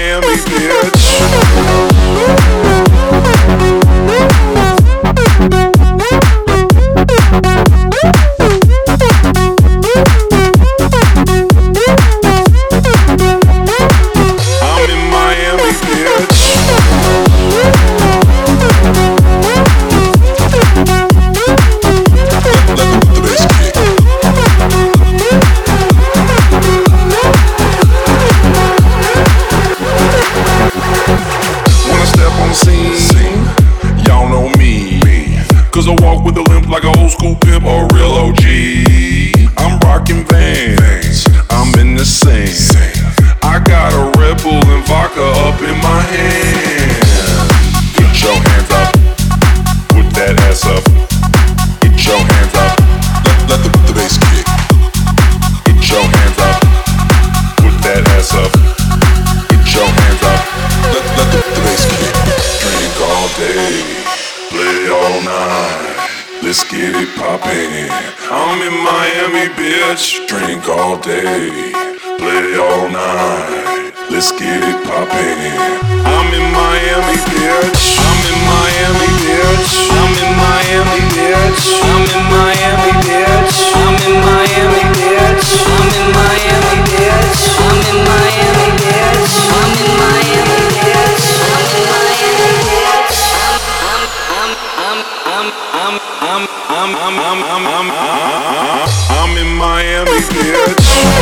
Miami, bitch. Cause I walk with a limp like an old school pimp or real OG. I'm rocking vans, I'm in the same. I got a Red Bull and vodka up in my hand. Put your hands up, put that ass up. Let's get it poppin'. I'm in Miami, bitch. Drink all day, play all night. Let's get it poppin'. I'm in Miami, bitch. I'm, I'm, I'm, I'm, I'm, I'm, I'm in Miami, bitch.